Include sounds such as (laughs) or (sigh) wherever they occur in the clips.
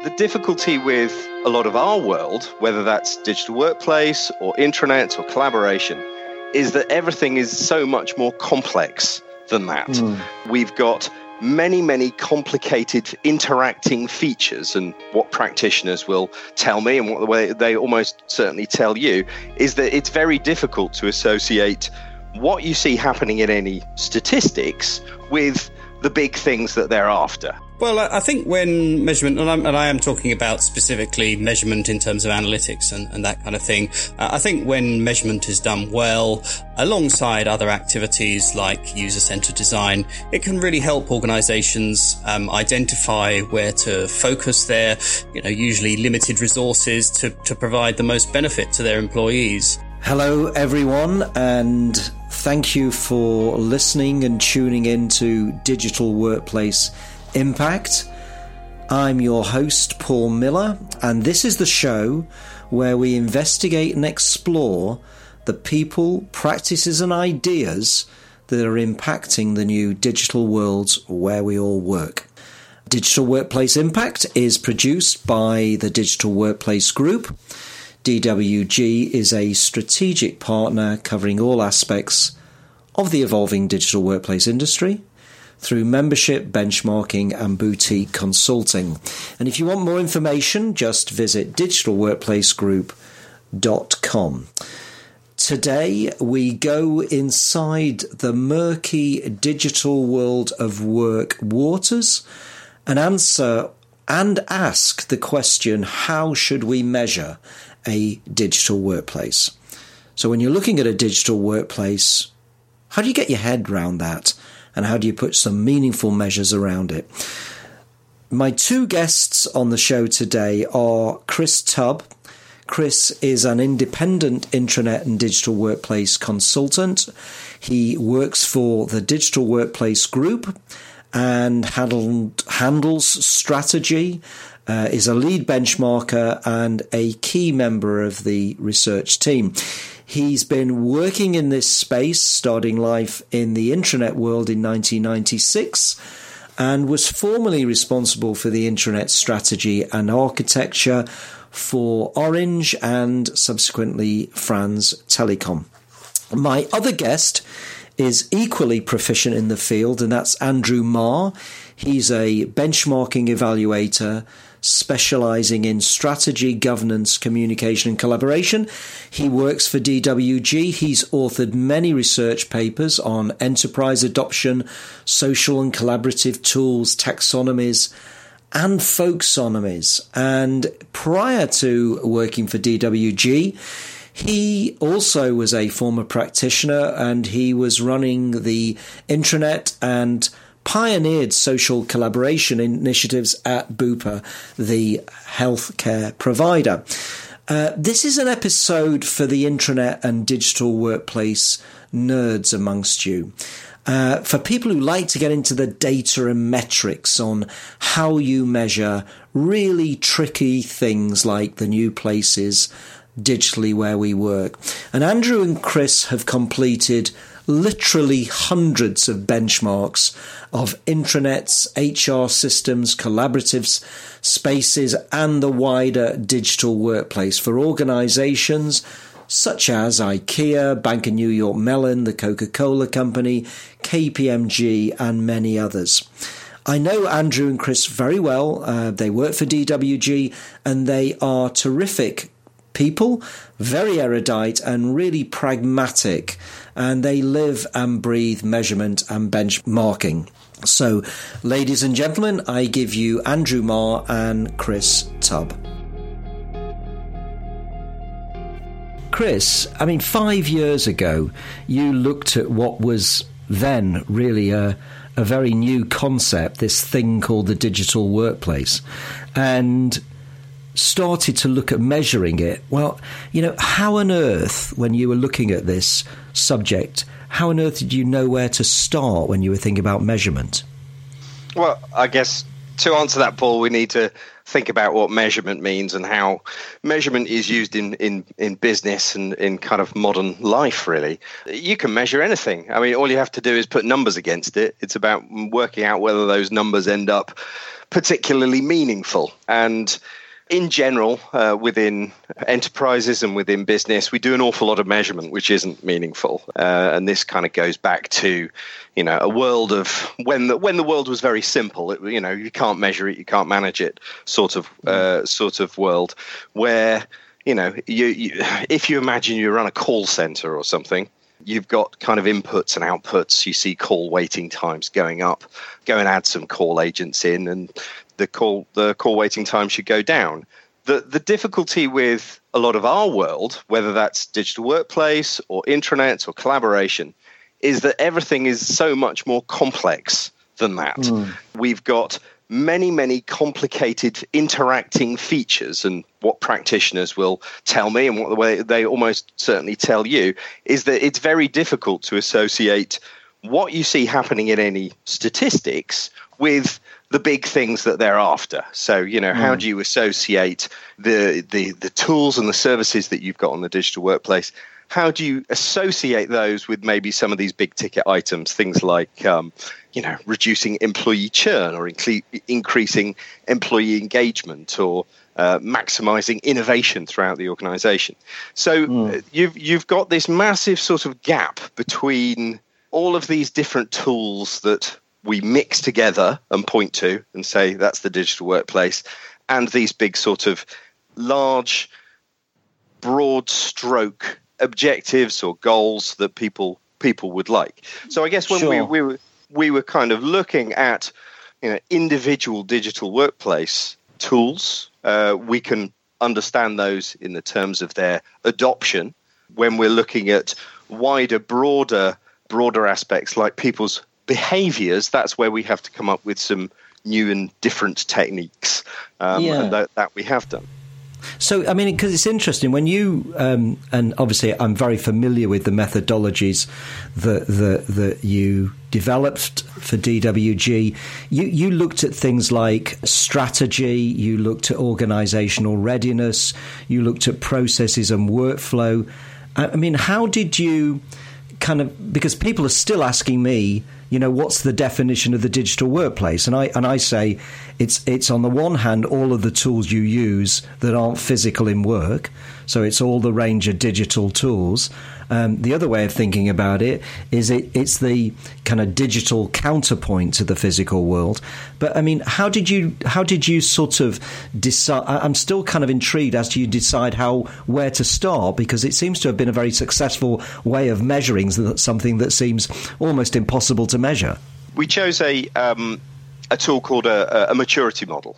The difficulty with a lot of our world, whether that's digital workplace or intranet or collaboration, is that everything is so much more complex than that. Mm. We've got many, many complicated interacting features. And what practitioners will tell me, and what the way they almost certainly tell you, is that it's very difficult to associate what you see happening in any statistics with the big things that they're after. Well, I think when measurement, and, and, i am talking about specifically measurement in terms of analytics and, and that kind of thing, uh, I think when measurement is done well, alongside other activities like user-centered design, it can really help organizations um, identify where to focus their, you know, usually limited resources to, to provide the most benefit to their employees. Hello, everyone, and thank you for listening and tuning in to Digital Workplace Impact. I'm your host, Paul Miller, and this is the show where we investigate and explore the people, practices, and ideas that are impacting the new digital worlds where we all work. Digital Workplace Impact is produced by the Digital Workplace Group. DWG is a strategic partner covering all aspects of the evolving digital workplace industry through membership, benchmarking, and boutique consulting. And if you want more information, just visit digitalworkplacegroup.com. Today, we go inside the murky digital world of work waters and answer and ask the question how should we measure a digital workplace? So, when you're looking at a digital workplace, how do you get your head around that? And how do you put some meaningful measures around it? My two guests on the show today are Chris Tubb. Chris is an independent intranet and digital workplace consultant. He works for the Digital Workplace Group and handled, handles strategy, uh, is a lead benchmarker and a key member of the research team. He's been working in this space, starting life in the intranet world in 1996, and was formerly responsible for the intranet strategy and architecture for Orange and subsequently France Telecom. My other guest is equally proficient in the field, and that's Andrew Marr. He's a benchmarking evaluator specializing in strategy, governance, communication, and collaboration. He works for DWG. He's authored many research papers on enterprise adoption, social and collaborative tools, taxonomies, and folksonomies. And prior to working for DWG, he also was a former practitioner and he was running the intranet and pioneered social collaboration initiatives at Bupa, the healthcare provider. Uh, this is an episode for the intranet and digital workplace nerds amongst you. Uh, for people who like to get into the data and metrics on how you measure really tricky things like the new places digitally where we work. And Andrew and Chris have completed literally hundreds of benchmarks of intranets, HR systems, collaboratives, spaces, and the wider digital workplace for organizations such as IKEA, Bank of New York Mellon, the Coca Cola Company, KPMG, and many others. I know Andrew and Chris very well. Uh, they work for DWG and they are terrific people, very erudite and really pragmatic, and they live and breathe measurement and benchmarking. So, ladies and gentlemen, I give you Andrew Marr and Chris Tubb. Chris, I mean, five years ago, you looked at what was then really a, a very new concept, this thing called the digital workplace. And started to look at measuring it, well, you know, how on earth, when you were looking at this subject, how on earth did you know where to start when you were thinking about measurement? Well, I guess to answer that, Paul, we need to think about what measurement means and how measurement is used in, in, in business and in kind of modern life, really. You can measure anything. I mean, all you have to do is put numbers against it. It's about working out whether those numbers end up particularly meaningful. And in general, uh, within enterprises and within business, we do an awful lot of measurement which isn't meaningful. Uh, and this kind of goes back to, you know, a world of when the when the world was very simple. It, you know, you can't measure it, you can't manage it, sort of uh, sort of world where you know, you, you, if you imagine you run a call center or something, you've got kind of inputs and outputs. You see call waiting times going up. Go and add some call agents in, and the call the call waiting time should go down. The the difficulty with a lot of our world, whether that's digital workplace or intranet or collaboration, is that everything is so much more complex than that. Mm. We've got many, many complicated interacting features. And what practitioners will tell me, and what the way they almost certainly tell you, is that it's very difficult to associate what you see happening in any statistics with the big things that they're after. So, you know, mm. how do you associate the, the the tools and the services that you've got on the digital workplace? How do you associate those with maybe some of these big ticket items, things like, um, you know, reducing employee churn or incle- increasing employee engagement or uh, maximizing innovation throughout the organization? So mm. you've you've got this massive sort of gap between all of these different tools that we mix together and point to and say that's the digital workplace, and these big sort of large, broad stroke objectives or goals that people people would like. So I guess when sure. we, we were we were kind of looking at you know individual digital workplace tools, uh, we can understand those in the terms of their adoption. When we're looking at wider, broader, broader aspects like people's behaviors, that's where we have to come up with some new and different techniques, um, yeah. and that, that we have done. So, I mean, because it's interesting when you, um, and obviously I'm very familiar with the methodologies that, that, that you developed for DWG. You, you looked at things like strategy, you looked at organizational readiness, you looked at processes and workflow. I mean, how did you kind of, because people are still asking me, you know, what's the definition of the digital workplace? And I and I say it's it's on the one hand all of the tools you use that aren't physical in work, so it's all the range of digital tools. Um, the other way of thinking about it is it, it's the kind of digital counterpoint to the physical world. But I mean, how did you how did you sort of decide? I'm still kind of intrigued as to you decide how where to start because it seems to have been a very successful way of measuring something that seems almost impossible to measure. We chose a um, a tool called a, a maturity model.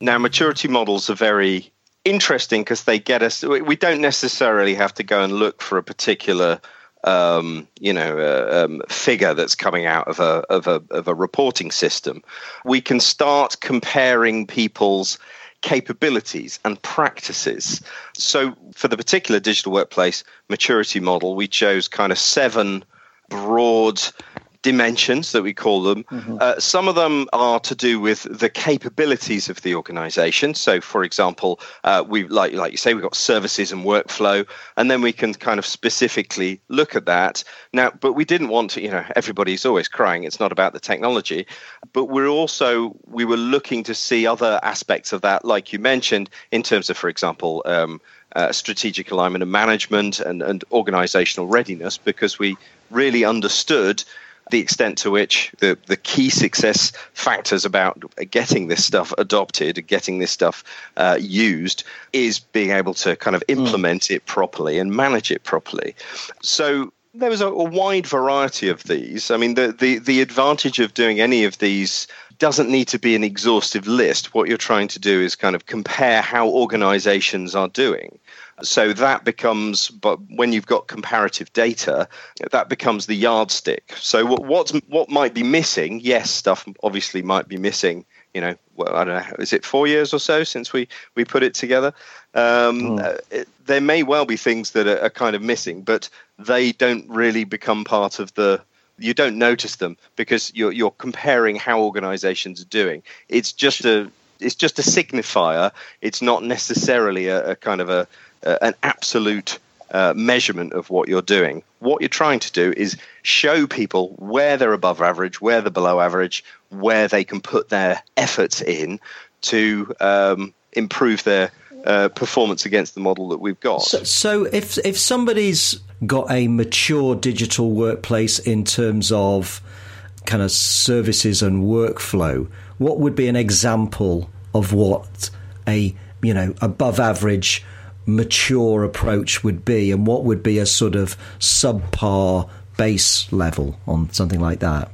Now, maturity models are very interesting because they get us. We don't necessarily have to go and look for a particular, um, you know, uh, um, figure that's coming out of a of a of a reporting system. We can start comparing people's capabilities and practices. So, for the particular digital workplace maturity model, we chose kind of seven broad dimensions that we call them. Mm-hmm. Uh, some of them are to do with the capabilities of the organization. So, for example, uh, we like like you say, we've got services and workflow, and then we can kind of specifically look at that. Now, but we didn't want to, you know, everybody's always crying. It's not about the technology, but we're also we were looking to see other aspects of that, like you mentioned, in terms of, for example. Um, uh, strategic alignment and management and, and organizational readiness because we really understood the extent to which the, the key success factors about getting this stuff adopted, getting this stuff uh, used, is being able to kind of hmm. implement mm. it properly and manage it properly. So there was a, a, wide variety of these. I mean, the, the, the advantage of doing any of these doesn't need to be an exhaustive list. What you're trying to do is kind of compare how organizations are doing. So that becomes, but when you've got comparative data, that becomes the yardstick. So what what's, what might be missing? Yes, stuff obviously might be missing. You know, well, I don't know. Is it four years or so since we we put it together? Um, mm. uh, it, there may well be things that are, are kind of missing, but they don't really become part of the you don't notice them because you're you're comparing how organizations are doing. It's just a it's just a signifier. It's not necessarily a, a kind of a, uh, an absolute uh, measurement of what you're doing. What you're trying to do is show people where they're above average, where they're below average, where they can put their efforts in to um, improve their uh, performance against the model that we've got. So, so, if if somebody's got a mature digital workplace in terms of kind of services and workflow, what would be an example of what a you know above average mature approach would be, and what would be a sort of subpar base level on something like that?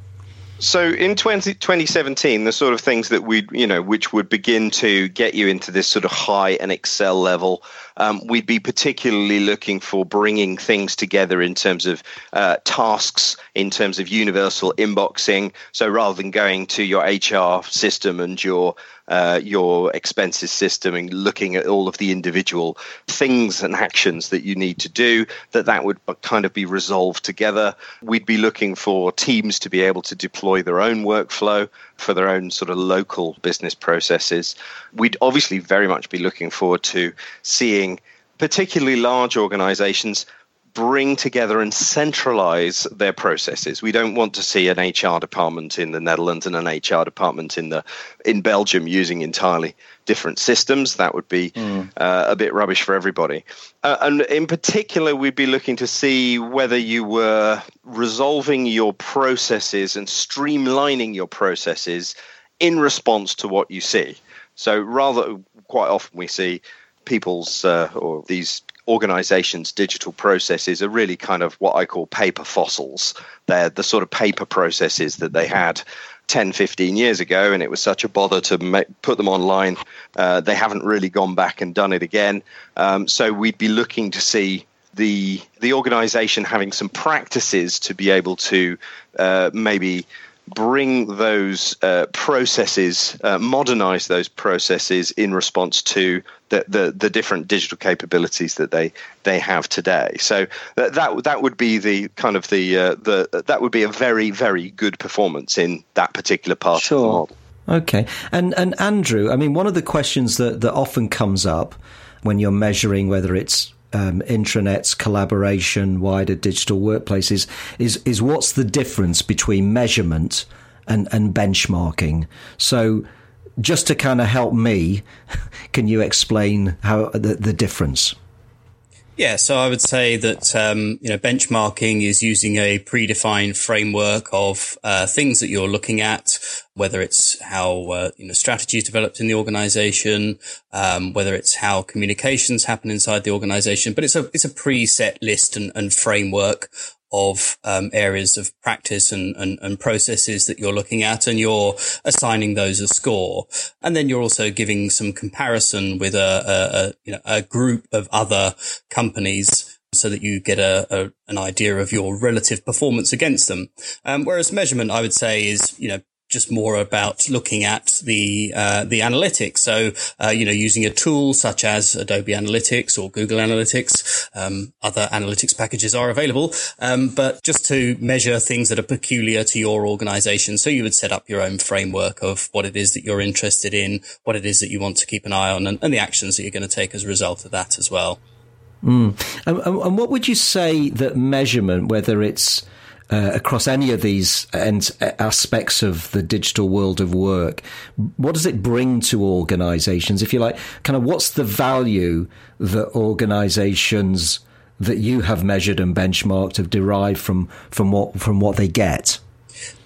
So in 20, 2017, the sort of things that we, you know, which would begin to get you into this sort of high and Excel level, um, we'd be particularly looking for bringing things together in terms of uh, tasks, in terms of universal inboxing. So rather than going to your HR system and your uh, your expenses system and looking at all of the individual things and actions that you need to do, that that would kind of be resolved together. We'd be looking for teams to be able to deploy their own workflow for their own sort of local business processes. We'd obviously very much be looking forward to seeing particularly large organizations bring together and centralize their processes. We don't want to see an HR department in the Netherlands and an HR department in the in Belgium using entirely different systems. That would be mm. uh, a bit rubbish for everybody. Uh, and in particular, we'd be looking to see whether you were resolving your processes and streamlining your processes in response to what you see. So rather, quite often we see people's uh, or these organizations' digital processes are really kind of what I call paper fossils. They're the sort of paper processes that they had 10, 15 years ago, and it was such a bother to make, put them online. Uh, they haven't really gone back and done it again. Um, so we'd be looking to see the the organization having some practices to be able to uh, maybe bring those uh, processes, uh, modernize those processes in response to the, the, the, different digital capabilities that they they have today. So that that, that would be the kind of the uh, the that would be a very very good performance in that particular part sure. of the model. Okay, and and Andrew, I mean, one of the questions that that often comes up when you're measuring whether it's um, intranets, collaboration, wider digital workplaces is is what's the difference between measurement and, and benchmarking. So, just to kind of help me, (laughs) can you explain how the, the difference? Yeah, so I would say that um, you know benchmarking is using a predefined framework of uh, things that you're looking at, whether it's how uh, you know strategy is developed in the organization, um, whether it's how communications happen inside the organization. But it's a it's a preset list and, and framework of um, areas of practice and, and, and, processes that you're looking at, and you're assigning those a score. And then you're also giving some comparison with a, a, a you know a group of other companies so that you get a, a, an idea of your relative performance against them. Um, whereas measurement, I would say, is you know just more about looking at the uh, the analytics. So, uh, you know, using a tool such as Adobe Analytics or Google Analytics. Um, other analytics packages are available, um, but just to measure things that are peculiar to your organization. So, you would set up your own framework of what it is that you're interested in, what it is that you want to keep an eye on, and, and the actions that you're going to take as a result of that as well. Mm. And, and what would you say that measurement, whether it's uh, across any of these and aspects of the digital world of work. What does it bring to organizations? If you like, kind of what's the value that organizations that you have measured and benchmarked have derived from, from what, from what they get?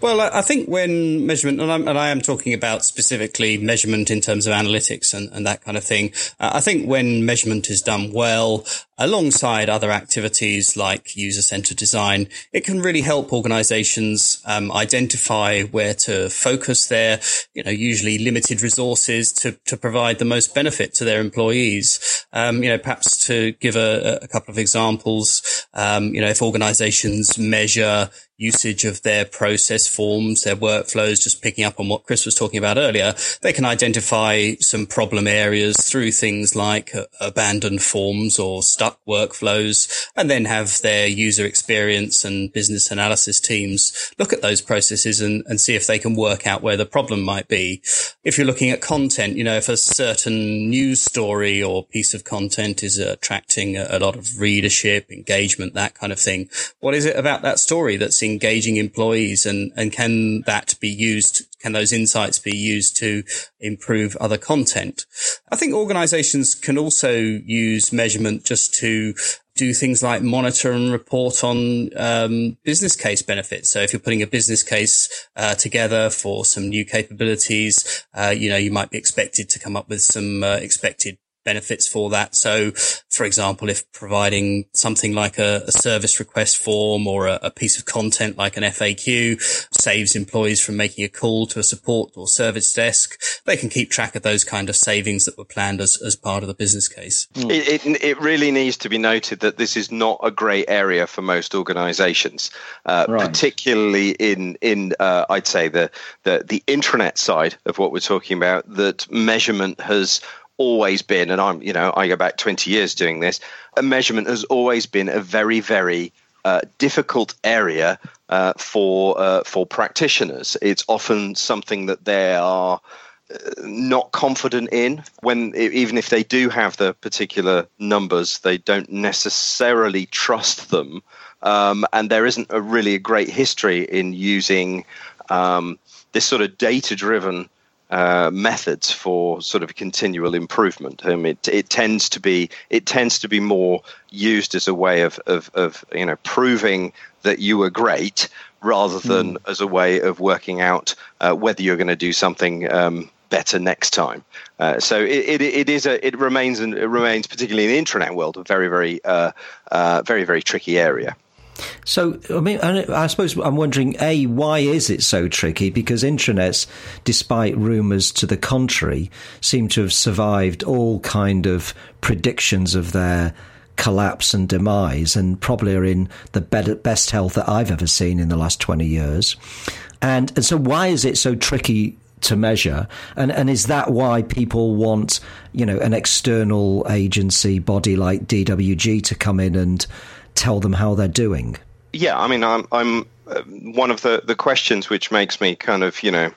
Well, I think when measurement, and, and, i am talking about specifically measurement in terms of analytics and, and that kind of thing. Uh, I think when measurement is done well, alongside other activities like user-centered design, it can really help organizations um, identify where to focus their, you know, usually limited resources to, to provide the most benefit to their employees. Um, you know, perhaps to give a, a couple of examples, um, you know, if organizations measure usage of their process forms, their workflows, just picking up on what Chris was talking about earlier, they can identify some problem areas through things like uh, abandoned forms or stuck workflows and then have their user experience and business analysis teams look at those processes and, and see if they can work out where the problem might be. If you're looking at content, you know, if a certain news story or piece of content is attracting a, lot of readership, engagement, that kind of thing, what is it about that story that's that's engaging employees and, and can that be used? Can those insights be used to improve other content? I think organizations can also use measurement just to do things like monitor and report on um, business case benefits. So if you're putting a business case uh, together for some new capabilities, uh, you know you might be expected to come up with some uh, expected benefits for that. So, for example, if providing something like a, a service request form or a, a, piece of content like an FAQ saves employees from making a call to a support or service desk, they can keep track of those kind of savings that were planned as, as part of the business case. Hmm. It, it, it really needs to be noted that this is not a grey area for most organisations, uh, right. particularly in in uh, I'd say the, the the intranet side of what we're talking about. That measurement has always been, and I'm, you know, I go back 20 years doing this, a measurement has always been a very, very uh, difficult area uh, for uh, for practitioners. It's often something that they are uh, not confident in when even if they do have the particular numbers they don't necessarily trust them um, and there isn't a really a great history in using um, this sort of data driven uh, methods for sort of continual improvement. Um, it, it tends to be it tends to be more used as a way of, of, of you know proving that you were great rather than mm. as a way of working out uh, whether you're going to do something um, better next time. Uh, so it, it, it is a it remains and it remains particularly in the intranet world a very very uh, uh, very very tricky area. So, I mean, I suppose I'm wondering, A, why is it so tricky? Because intranets, despite rumours to the contrary, seem to have survived all kind of predictions of their collapse and demise and probably are in the best health that I've ever seen in the last 20 years. And, and so why is it so tricky to measure and and is that why people want you know an external agency body like DWG to come in and tell them how they're doing? Yeah, I mean, I'm, I'm uh, one of the, the questions which makes me kind of, you know,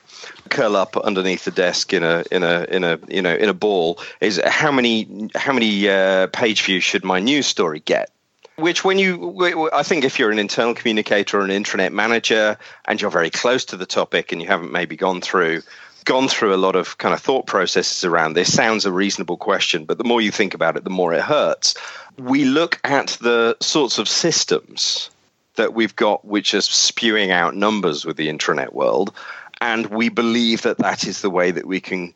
curl up underneath the desk in a in a in a you know in a ball is how many how many uh, page views should my news story get? Which, when you, I think if you're an internal communicator or an intranet manager and you're very close to the topic and you haven't maybe gone through gone through a lot of kind of thought processes around this. Sounds a reasonable question but the more you think about it the more it hurts. We look at the sorts of systems that we've got which are spewing out numbers with the intranet world and we believe that that is the way that we can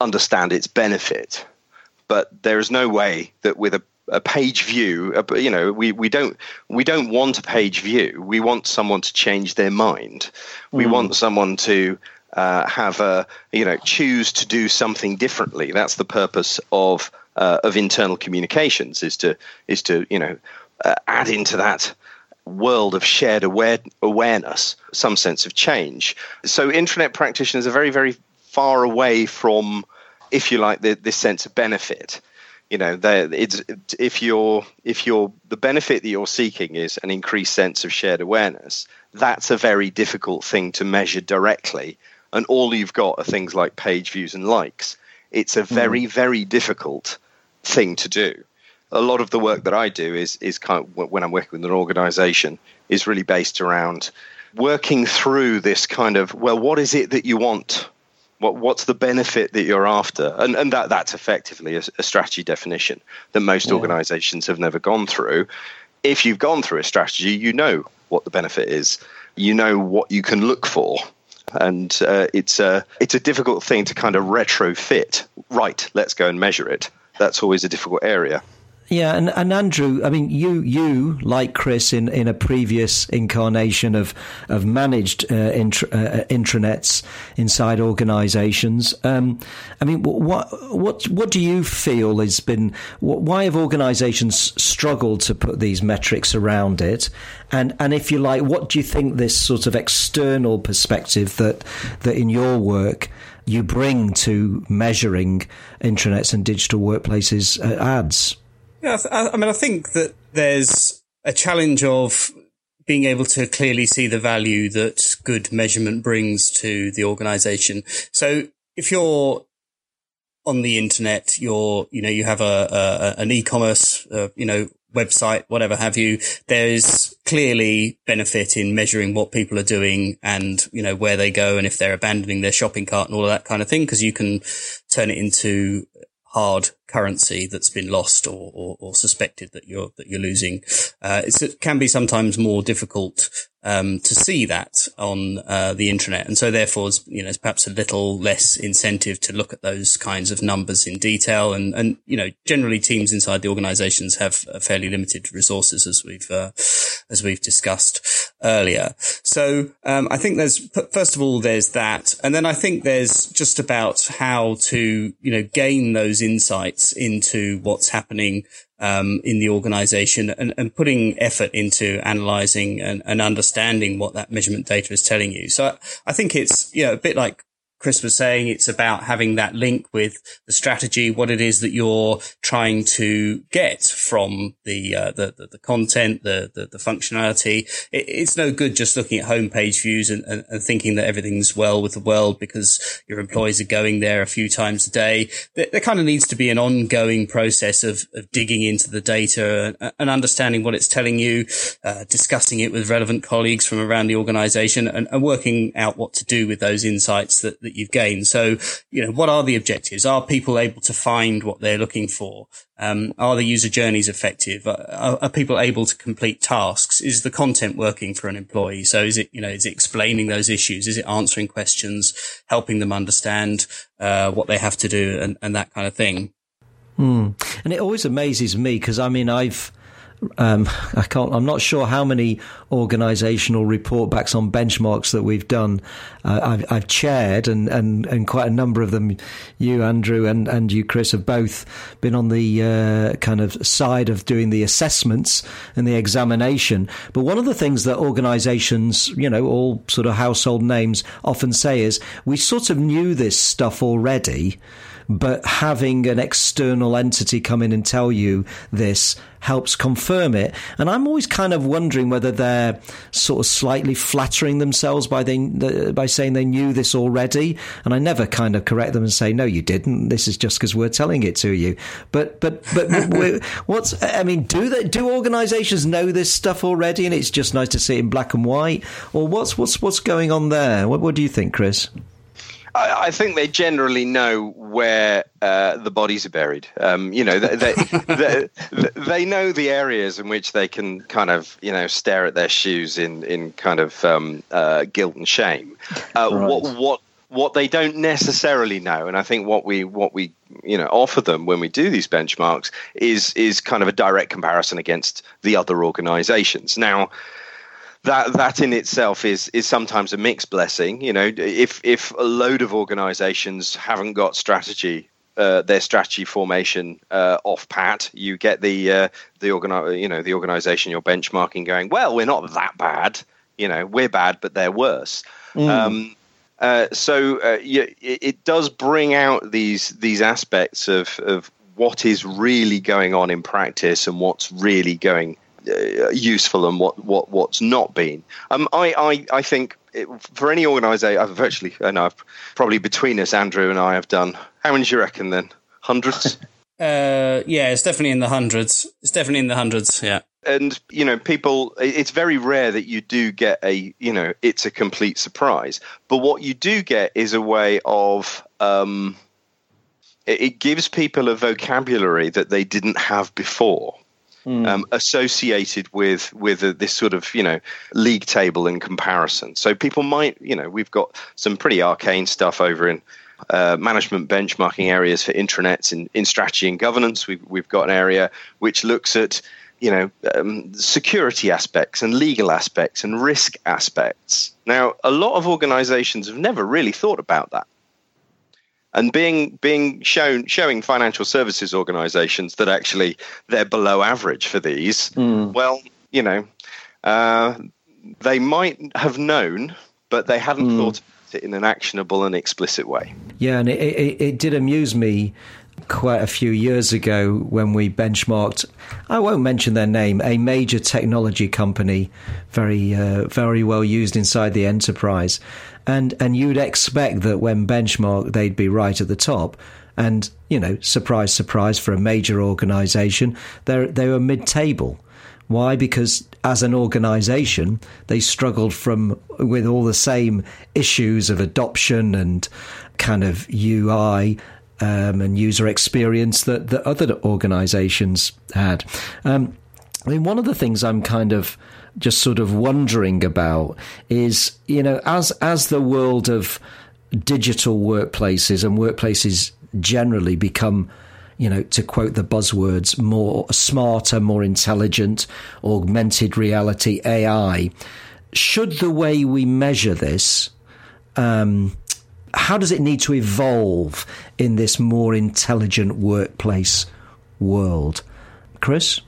understand its benefit. But there is no way that with a a page view you know we, we don't we don't want a page view. We want someone to change their mind. We mm. want someone to uh, have a you know choose to do something differently. That's the purpose of uh, of internal communications is to is to you know uh, add into that world of shared aware, awareness some sense of change. So intranet practitioners are very very far away from, if you like, the, this sense of benefit. You know, it's if you're if you're the benefit that you're seeking is an increased sense of shared awareness. That's a very difficult thing to measure directly and all you've got are things like page views and likes, it's a very, mm. very difficult thing to do. A lot of the work that I do is is kind of when I'm working with an organization is really based around working through this kind of well, what is it that you want? What what's the benefit that you're after? And and that that's effectively a, a strategy definition that most yeah. organizations have never gone through. If you've gone through a strategy, you know what the benefit is. You know what you can look for and uh, it's a it's a difficult thing to kind of retrofit. Right, let's go and measure it. That's always a difficult area. Yeah, and, and Andrew, I mean, you you like Chris in, in a previous incarnation of of managed uh, intra, uh, intranets inside organisations. Um, I mean, what what what do you feel has been? Why have organisations struggled to put these metrics around it? And and if you like, what do you think this sort of external perspective that that in your work you bring to measuring intranets and digital workplaces uh, adds? Yeah, I, mean, I think that there's a challenge of being able to clearly see the value that good measurement brings to the organization. So if you're on the internet, you're, you know, you have a, a an e-commerce, uh, you know, website, whatever have you. There's clearly benefit in measuring what people are doing and, you know, where they go and if they're abandoning their shopping cart and all of that kind of thing, because you can turn it into hard currency that's been lost or, or, or, suspected that you're that you're losing. Uh, it can be sometimes more difficult um, to see that on uh, the intranet, and so therefore, you know, it's perhaps a little less incentive to look at those kinds of numbers in detail. And and you know, generally, teams inside the organisations have fairly limited resources, as we've uh, as we've discussed earlier. So um, I think there's first of all there's that, and then I think there's just about how to you know gain those insights into what's happening um, in the organization and, and, putting effort into analyzing and, and, understanding what that measurement data is telling you. So I, I think it's, you know, a bit like Chris was saying, it's about having that link with the strategy, what it is that you're trying to get from the uh, the, the, the, content, the, the, the functionality. It, it's no good just looking at homepage views and, and, and, thinking that everything's well with the world because your employees are going there a few times a day. There, there kind of needs to be an ongoing process of, of digging into the data and, and understanding what it's telling you, uh, discussing it with relevant colleagues from around the organization and, and working out what to do with those insights that, that that you've gained. So, you know, what are the objectives? Are people able to find what they're looking for? Um, are the user journeys effective? Are, are, people able to complete tasks? Is the content working for an employee? So is it, you know, is it explaining those issues? Is it answering questions, helping them understand, uh, what they have to do and, and that kind of thing? Mm. And it always amazes me because I mean, I've, um, I can't. I'm not sure how many organisational report backs on benchmarks that we've done. Uh, I've, I've, chaired, and, and, and quite a number of them. You, Andrew, and, and you, Chris, have both been on the uh, kind of side of doing the assessments and the examination. But one of the things that organisations, you know, all sort of household names, often say is, we sort of knew this stuff already but having an external entity come in and tell you this helps confirm it. And I'm always kind of wondering whether they're sort of slightly flattering themselves by they by saying they knew this already. And I never kind of correct them and say, no, you didn't. This is just because we're telling it to you. But but but (laughs) what's I mean, do they do organisations know this stuff already, and it's just nice to see it in black and white, or what's what's what's going on there? What, what do you think, Chris? I, I think they generally know where uh, the bodies are buried. Um, you know, they, they, (laughs) they, they, know the areas in which they can kind of, you know, stare at their shoes in in kind of um, uh, guilt and shame. Uh, right. What what what they don't necessarily know, and I think what we what we you know offer them when we do these benchmarks is is kind of a direct comparison against the other organisations. Now that that in itself is is sometimes a mixed blessing. You know, if if a load of organisations haven't got strategy. Uh, their strategy formation uh, off pat, you get the uh, the organi- you know the organisation you're benchmarking going. Well, we're not that bad. You know, we're bad, but they're worse. Mm. Um, uh, so uh, it, it, does bring out these these aspects of of what is really going on in practice and what's really going useful and what, what what's not been. Um, I, I I think it, for any organisation, I've virtually, and I've, probably between us, Andrew and I have done. How many do you reckon then? Hundreds. (laughs) uh, yeah, it's definitely in the hundreds. It's definitely in the hundreds. Yeah. And you know, people. It's very rare that you do get a. You know, it's a complete surprise. But what you do get is a way of. Um, it, it gives people a vocabulary that they didn't have before mm. um, associated with with a, this sort of you know league table in comparison. So people might you know we've got some pretty arcane stuff over in uh, management benchmarking areas for intranets in, in strategy and governance. We've we've got an area which looks at you know um, security aspects and legal aspects and risk aspects. Now, a lot of organizations have never really thought about that and being being shown showing financial services organizations that actually they're below average for these mm. well you know uh, they might have known but they hadn't mm. thought it in an actionable and explicit way yeah and it, it, it did amuse me quite a few years ago when we benchmarked I won't mention their name a major technology company very uh, very well used inside the enterprise. And and you'd expect that when benchmark they'd be right at the top. And you know surprise surprise for a major organization they they were mid table why? Because as an organization, they struggled from with all the same issues of adoption and kind of UI um, and user experience that, that other organizations had. Um, I mean, one of the things I'm kind of just sort of wondering about is, you know, as as the world of digital workplaces and workplaces generally become you know, to quote the buzzwords, more smarter, more intelligent, augmented reality, AI. Should the way we measure this, um, how does it need to evolve in this more intelligent workplace world? Chris?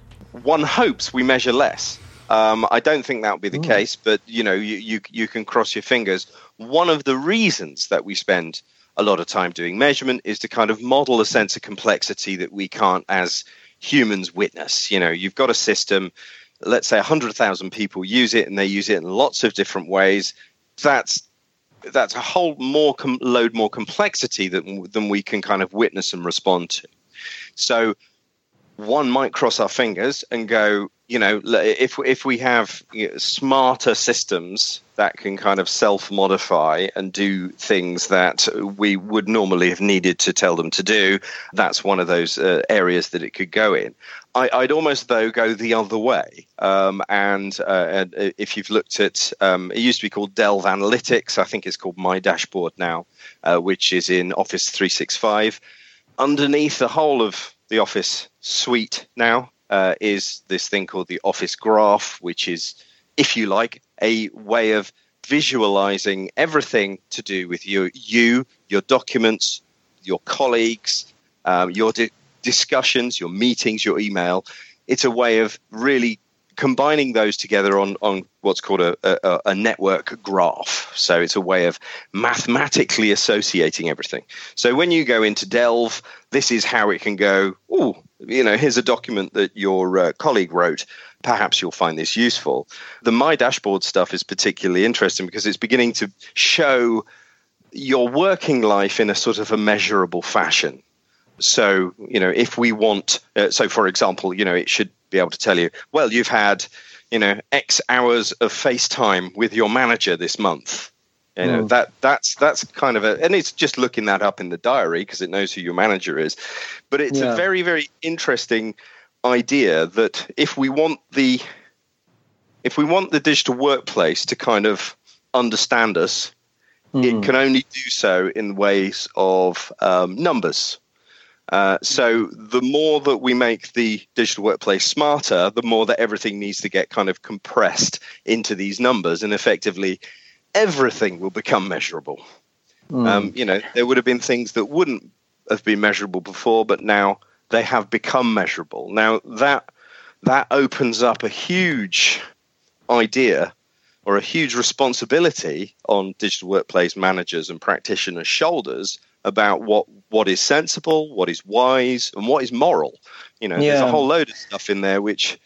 One hopes we measure less. Um, I don't think that will be the mm. case, but you know, you, you you can cross your fingers. One of the reasons that we spend a lot of time doing measurement is to kind of model a sense of complexity that we can't as humans witness. You know, you've got a system, let's say 100,000 people use it and they use it in lots of different ways. That's that's a whole more com- load more complexity than than we can kind of witness and respond to. So one might cross our fingers and go, you know, if if we have you know, smarter systems that can kind of self-modify and do things that we would normally have needed to tell them to do, that's one of those uh, areas that it could go in. I, would almost though go the other way, um, and, uh, and, if you've looked at, um, it used to be called Delve Analytics. I think it's called My Dashboard now, uh, which is in Office 365. Underneath the whole of the Office suite now uh, is this thing called the Office Graph, which is, if you like, a way of visualizing everything to do with you, you your documents, your colleagues, um, your discussions, your meetings, your email. It's a way of really combining those together on, on what's called a, a, a, network graph. So it's a way of mathematically associating everything. So when you go into Delve, this is how it can go. Oh, you know, here's a document that your uh, colleague wrote. Perhaps you'll find this useful. The My Dashboard stuff is particularly interesting because it's beginning to show your working life in a sort of a measurable fashion. So, you know, if we want, uh, so for example, you know, it should be able to tell you, well, you've had, you know, X hours of FaceTime with your manager this month. You know, mm. that that's that's kind of a and it's just looking that up in the diary because it knows who your manager is. But it's yeah. a very, very interesting idea that if we want the if we want the digital workplace to kind of understand us, mm. it can only do so in ways of um, numbers. Uh, so the more that we make the digital workplace smarter, the more that everything needs to get kind of compressed into these numbers, and effectively everything will become measurable. Mm. Um, you know, there would have been things that wouldn't have been measurable before, but now they have become measurable. Now that that opens up a huge idea or a huge responsibility on digital workplace managers and practitioners' shoulders about what what is sensible, what is wise, and what is moral. You know, yeah. there's a whole load of stuff in there which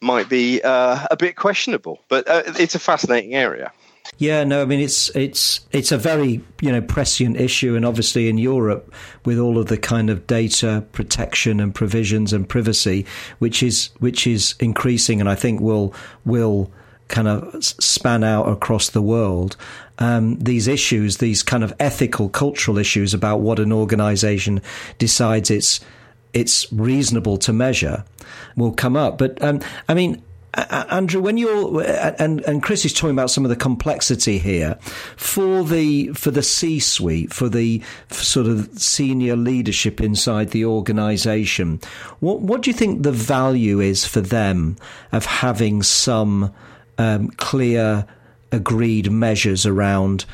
might be uh, a bit questionable, but uh, it's a fascinating area. Yeah, no, I mean it's it's it's a very you know prescient issue, and obviously in Europe with all of the kind of data protection and provisions and privacy, which is which is increasing, and I think will will kind of span out across the world. Um, these issues, these kind of ethical, cultural issues about what an organization decides it's it's reasonable to measure, will come up. But um, I mean, Andrew, when you're and and Chris is talking about some of the complexity here for the for the C-suite, for the for sort of senior leadership inside the organisation, what what do you think the value is for them of having some um, clear, agreed measures around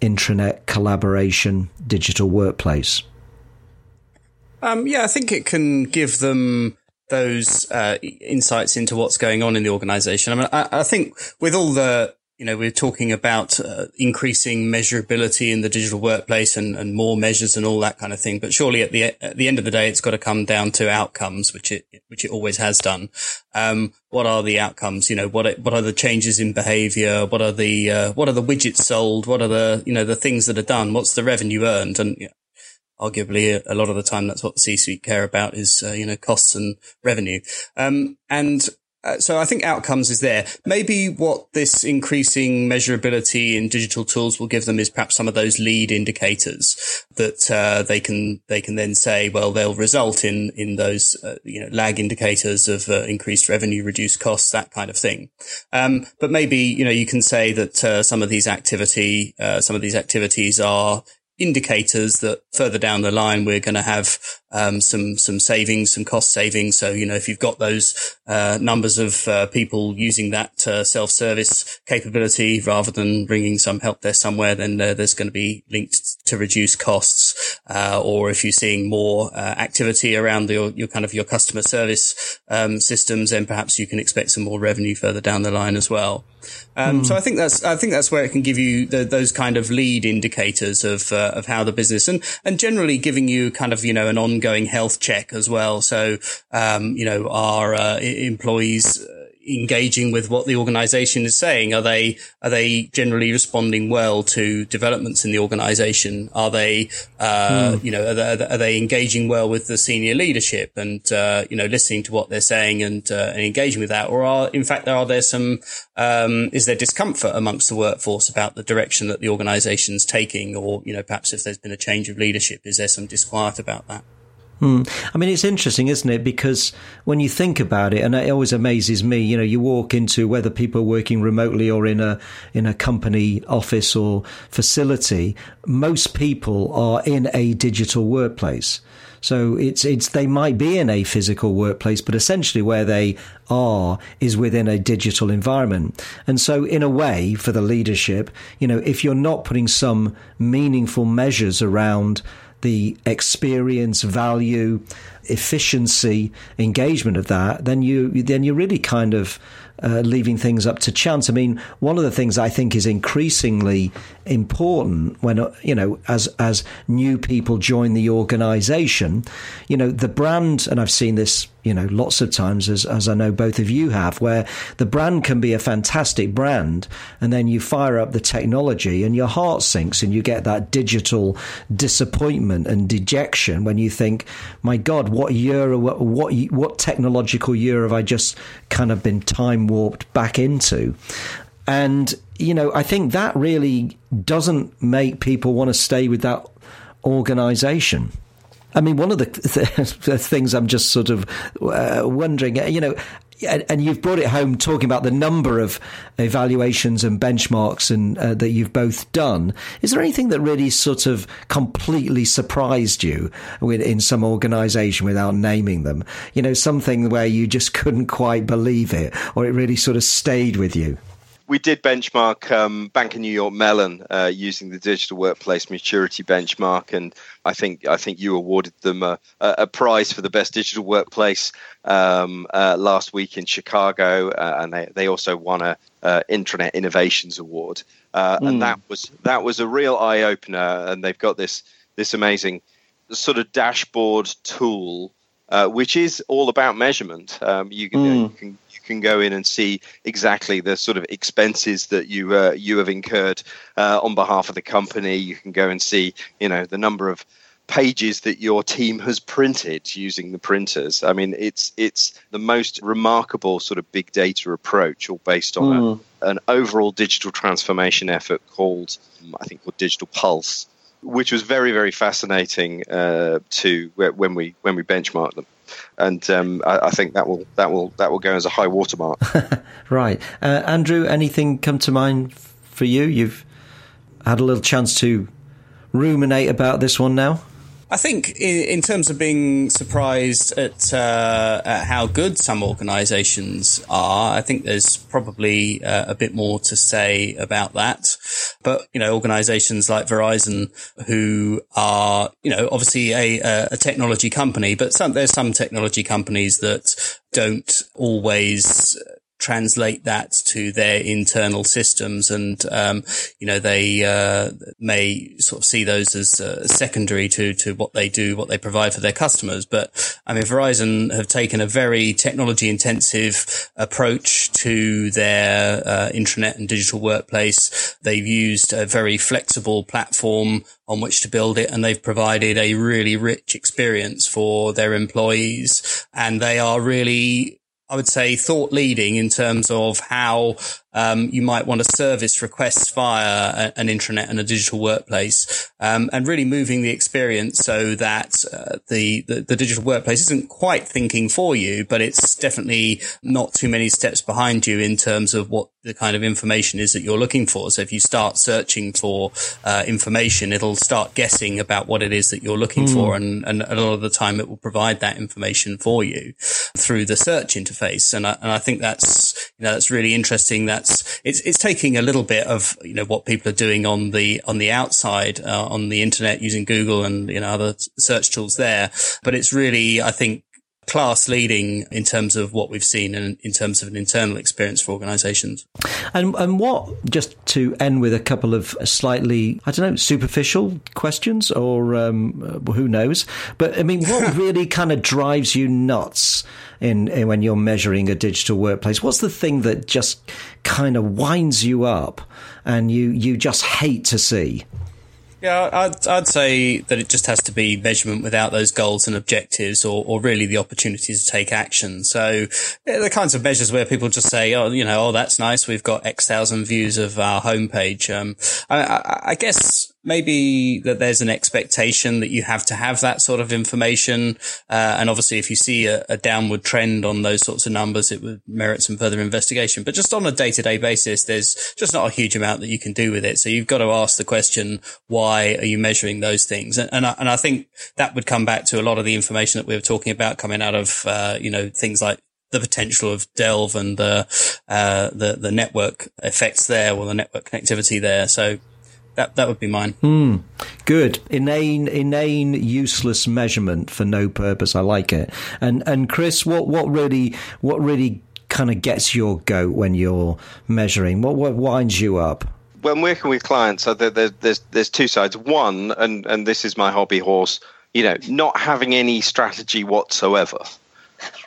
intranet collaboration, digital workplace? Um, yeah, I think it can give them those uh, insights into what's going on in the organization. I mean, I, I think with all the you know, we're talking about uh, increasing measurability in the digital workplace and, and more measures and all that kind of thing. But surely at the at the end of the day, it's got to come down to outcomes, which it which it always has done. Um, what are the outcomes? You know, what what are the changes in behaviour? What are the uh, what are the widgets sold? What are the you know the things that are done? What's the revenue earned? And you know, arguably a, lot of the time that's what the C-suite care about is uh, you know costs and revenue. Um, and uh, so I think outcomes is there. Maybe what this increasing measurability in digital tools will give them is perhaps some of those lead indicators that uh, they can they can then say, well, they'll result in in those uh, you know lag indicators of uh, increased revenue, reduced costs, that kind of thing. Um, but maybe you know you can say that uh, some of these activity uh, some of these activities are indicators that further down the line we're going to have um, some some savings, some cost savings. So you know if you've got those uh, numbers of uh, people using that uh, self service capability rather than bringing some help there somewhere, then there's going to be linked to reduce costs. Uh, or if you're seeing more uh, activity around the, your, your kind of your customer service um, systems, then perhaps you can expect some more revenue further down the line as well. Um, mm. So I think that's I think that's where it can give you the, those kind of lead indicators of uh, of how the business and and generally giving you kind of you know an ongoing health check as well. So um, you know our uh, employees engaging with what the organization is saying? Are they, are they generally responding well to developments in the organization? Are they, uh, mm. you know, are they, are they, engaging well with the senior leadership and, uh, you know, listening to what they're saying and, uh, and engaging with that? Or are, in fact, are there some, um, is there discomfort amongst the workforce about the direction that the organization's taking? Or, you know, perhaps if there's been a change of leadership, is there some disquiet about that? Hmm. I mean, it's interesting, isn't it? Because when you think about it, and it always amazes me, you know, you walk into whether people are working remotely or in a in a company office or facility, most people are in a digital workplace. So it's it's they might be in a physical workplace, but essentially where they are is within a digital environment. And so in a way, for the leadership, you know, if you're not putting some meaningful measures around the experience, value, efficiency, engagement of that, then you then you're really kind of uh, leaving things up to chance. I mean, one of the things I think is increasingly important when uh, you know as as new people join the organisation, you know the brand, and I've seen this you know lots of times as as I know both of you have, where the brand can be a fantastic brand, and then you fire up the technology and your heart sinks, and you get that digital disappointment and dejection when you think, my God, what year what what what technological year have I just kind of been time warped back into. And, you know, I think that really doesn't make people want to stay with that organization. I mean, one of the, (laughs) the things I'm just sort of uh, wondering, you know, and you've brought it home talking about the number of evaluations and benchmarks and uh, that you've both done. Is there anything that really sort of completely surprised you in some organisation without naming them? You know, something where you just couldn't quite believe it, or it really sort of stayed with you we did benchmark um, Bank of New York Mellon uh, using the digital workplace maturity benchmark, and I think I think you awarded them a, a prize for the best digital workplace um, uh, last week in Chicago, uh, and they, they also won a uh, Intranet Innovations Award, mm. and hmm. that was that was a real eye opener. And they've got this this amazing sort of dashboard tool. Uh, which is all about measurement. Um, you, can, mm. you can can go in and see exactly the sort of expenses that you uh, you have incurred uh, on behalf of the company. You can go and see, you know, the number of pages that your team has printed using the printers. I mean, it's it's the most remarkable sort of big data approach, all based on mm. a, hmm. an overall digital transformation effort called, I think, called Digital Pulse, which was very very fascinating uh, to when we when we benchmarked them and um, I, I, think that will that will that will go as a high watermark. (laughs) right, uh, Andrew. Anything come to mind for you? You've had a little chance to ruminate about this one now. I think in, in, terms of being surprised at, uh, at how good some organisations are, I think there's probably uh, a bit more to say about that. But you know, organisations like Verizon, who are you know obviously a, a technology company, but some, there's some technology companies that don't always translate that to their internal systems and um, you know they uh, may sort of see those as uh, secondary to to what they do what they provide for their customers. But I mean Verizon have taken a very technology intensive approach to their uh, intranet and digital workplace. They've used a very flexible platform on which to build it and they've provided a really rich experience for their employees. And they are really I would say, thought leading in terms of how um, you might want to service requests via an intranet and a digital workplace, um, and really moving the experience so that uh, the, the, the digital workplace isn't quite thinking for you, but it's definitely not too many steps behind you in terms of what the kind of information is that you're looking for. So if you start searching for uh, information, it'll start guessing about what it is that you're looking mm. for, and, and a lot of the time it will provide that information for you through the search interface. And I, and I think that's you know that's really interesting. That's it's it's taking a little bit of you know what people are doing on the on the outside uh, on the internet using Google and you know other search tools there, but it's really I think class leading in terms of what we've seen and in terms of an internal experience for organisations. And and what just to end with a couple of slightly I don't know superficial questions or um, who knows, but I mean what (laughs) really kind of drives you nuts in, in when you're measuring a digital workplace? What's the thing that just kind of winds you up and you you just hate to see? Yeah, I'd, I'd say that it just has to be measurement without those goals and objectives or, or really the opportunity to take action. So the kinds of measures where people just say, oh, you know, oh, that's nice. We've got X thousand views of our homepage. Um, I, I, I guess maybe that there's an expectation that you have to have that sort of information. Uh, and obviously, if you see a, a, downward trend on those sorts of numbers, it would merit some further investigation. But just on a day to day basis, there's just not a huge amount that you can do with it. So you've got to ask the question, why are you measuring those things? And, and, I, and I think that would come back to a lot of the information that we were talking about coming out of, uh, you know, things like the potential of Delve and the, uh, the, the network effects there or the network connectivity there. So that that would be mine. Mm, good, inane, inane, useless measurement for no purpose. I like it. And and Chris, what what really what really kind of gets your goat when you're measuring? What what winds you up? When working with clients, so there's there's there's two sides. One, and and this is my hobby horse. You know, not having any strategy whatsoever. (laughs)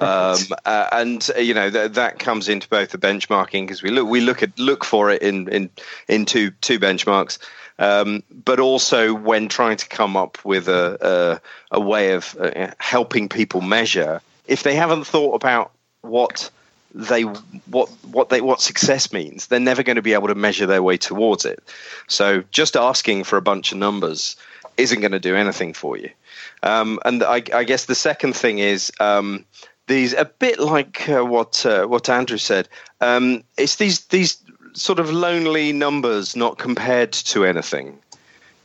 Um, uh, and uh, you know th- that comes into both the benchmarking because we look we look at look for it in in in two two benchmarks um, but also when trying to come up with a, a, a way of uh, helping people measure, if they haven't thought about what they what what they what success means, they're never going to be able to measure their way towards it. So just asking for a bunch of numbers isn't going to do anything for you. Um, and I, I, guess the second thing is um, these a bit like uh, what uh, what Andrew said. Um, it's these these sort of lonely numbers not compared to anything.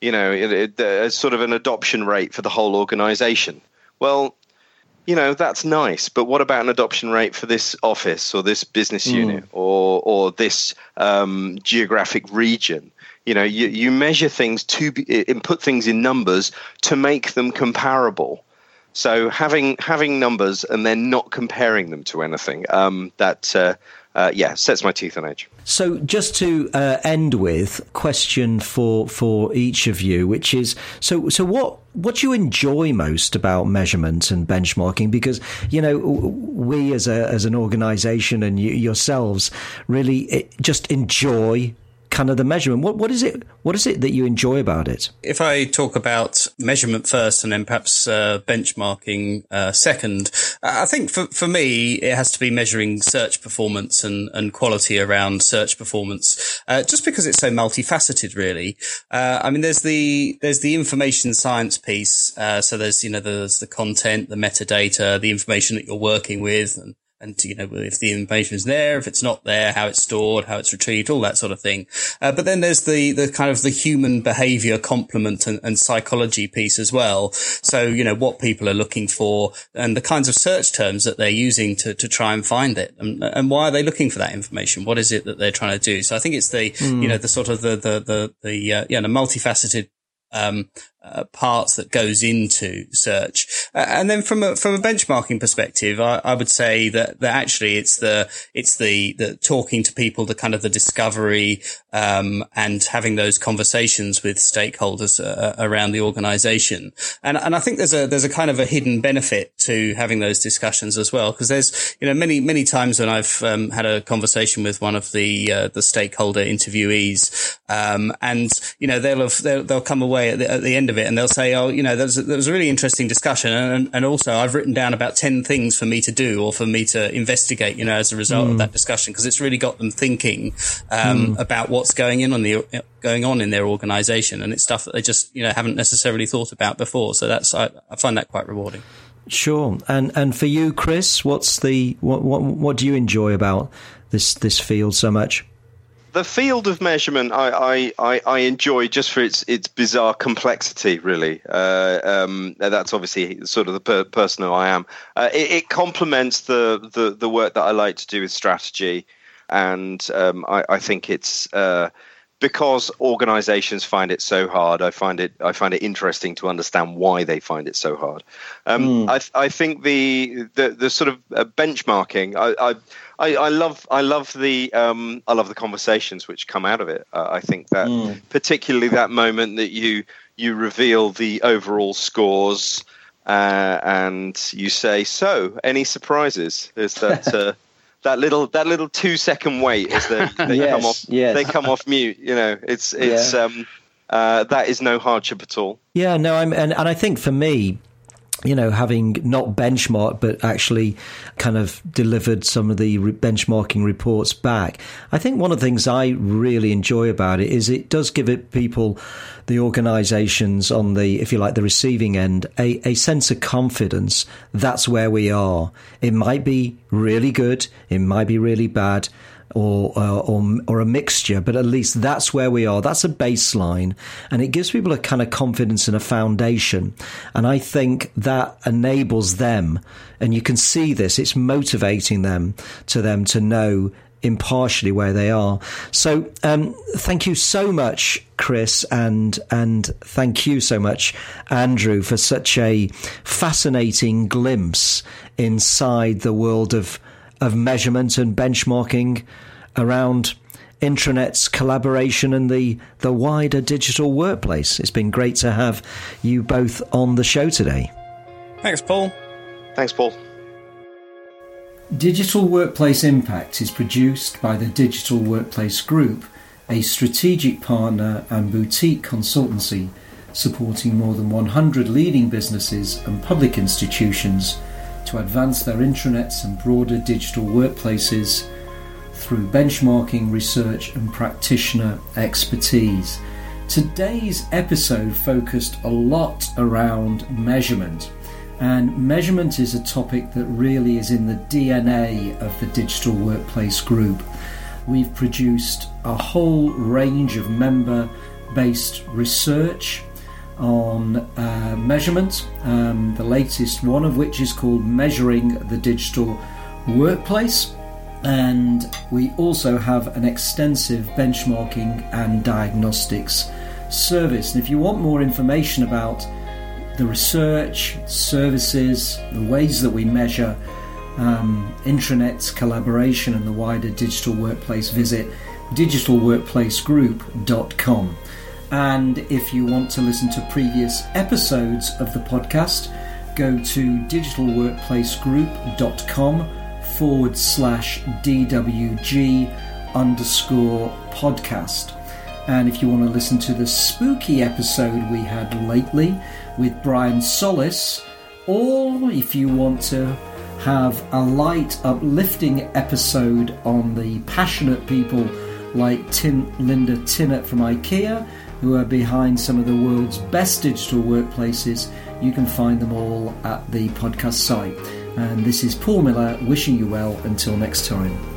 You know, it, it, sort of an adoption rate for the whole organization. Well, you know, that's nice, but what about an adoption rate for this office or this business mm. unit or, or this um, geographic region? You know, you, you measure things to be, input things in numbers to make them comparable. So having having numbers and then not comparing them to anything um, that uh, uh, yeah, sets my teeth on edge. So, just to uh, end with question for for each of you, which is so so what what do you enjoy most about measurement and benchmarking? Because you know we as a as an organisation and you, yourselves really eh, just enjoy kind of the measurement. What what is it? What is it that you enjoy about it? If I talk about measurement first and then perhaps uh, benchmarking uh, second, I think for for me it has to be measuring search performance and and quality around search performance, uh, just because it's so multifaceted. Really, uh, I mean, there's the there's the information science piece. Uh, so there's you know there's the content, the metadata, the information that you're working with, and and you know if the information is there, if it's not there, how it's stored, how it's retrieved, all that sort of thing. Uh, but then there's the the kind of the human behavior complement and, and, psychology piece as well. So you know what people are looking for and the kinds of search terms that they're using to to try and find it, and, and why are they looking for that information? What is it that they're trying to do? So I think it's the mm. you know the sort of the the the the uh, yeah the multifaceted um, uh, parts that goes into search. Uh, and then from a, from a benchmarking perspective, I, I, would say that, that actually it's the, it's the, the talking to people, the kind of the discovery, um, and having those conversations with stakeholders uh, around the organization. And, and I think there's a, there's a kind of a hidden benefit to having those discussions as well. Cause there's, you know, many, many times when I've, um, had a conversation with one of the, uh, the stakeholder interviewees, Um, and, you know, they'll have, they'll, they'll come away at the, at the, end of it and they'll say, oh, you know, there was, was a really interesting discussion. And, and also I've written down about 10 things for me to do or for me to investigate, you know, as a result mm. of that discussion, because it's really got them thinking, um, mm. about what's going in on the, going on in their organization. And it's stuff that they just, you know, haven't necessarily thought about before. So that's, I, I find that quite rewarding. Sure. And, and for you, Chris, what's the, what, what, what do you enjoy about this, this field so much? The field of measurement I, I, I, enjoy just for its its bizarre complexity. Really, uh, um, that's obviously sort of the per- person who I am. Uh, it, it, complements the, the the work that I like to do with strategy, and um, I, I, think it's. Uh, because organizations find it so hard, I find it I find it interesting to understand why they find it so hard. Um, mm. I, I think the the, the sort of uh, benchmarking I, I I, I, love I love the um, I love the conversations which come out of it. Uh, I think that mm. particularly that moment that you you reveal the overall scores uh, and you say, "So, any surprises?" Is that (laughs) uh, that little that little two second wait as they, they yes, come off yes. they come off mute? You know, it's it's yeah. um, uh, that is no hardship at all. Yeah, no, I'm and, and I think for me, you know, having not benchmarked, but actually kind of delivered some of the re- benchmarking reports back. I think one of the things I really enjoy about it is it does give it people, the organizations on the, if you like, the receiving end, a, a sense of confidence. That's where we are. It might be really good. It might be really bad or, uh, or, or a mixture, but at least that's where we are. That's a baseline, and it gives people a kind of confidence and a foundation. And I think that enables them, and you can see this. It's motivating them to them to know impartially where they are. So, um, thank you so much, Chris, and and thank you so much, Andrew, for such a fascinating glimpse inside the world of of measurement and benchmarking around intranet's collaboration and the, the wider digital workplace. It's been great to have you both on the show today. Thanks, Paul. Thanks, Paul. Digital Workplace Impact is produced by the Digital Workplace Group, a strategic partner and boutique consultancy supporting more than 100 leading businesses and public institutions to advance their intranets and broader digital workplaces through benchmarking, research, and practitioner expertise. Today's episode focused a lot around measurement, and measurement is a topic that really is in the DNA of the Digital Workplace Group. We've produced a whole range of member based research on uh, measurement, um, the latest one of which is called Measuring the Digital Workplace. And we also have an extensive benchmarking and diagnostics service. And if you want more information about the research, services, the ways that we measure um, intranet's collaboration and the wider digital workplace, visit digitalworkplacegroup.com. And if you want to listen to previous episodes of the podcast, go to digitalworkplacegroup.com forward slash DWG underscore podcast. And if you want to listen to the spooky episode we had lately with Brian Solis, or if you want to have a light, uplifting episode on the passionate people like Tin, Linda Tinnett from IKEA, who are behind some of the world's best digital workplaces, you can find them all at the podcast site. And this is Paul Miller wishing you well until next time.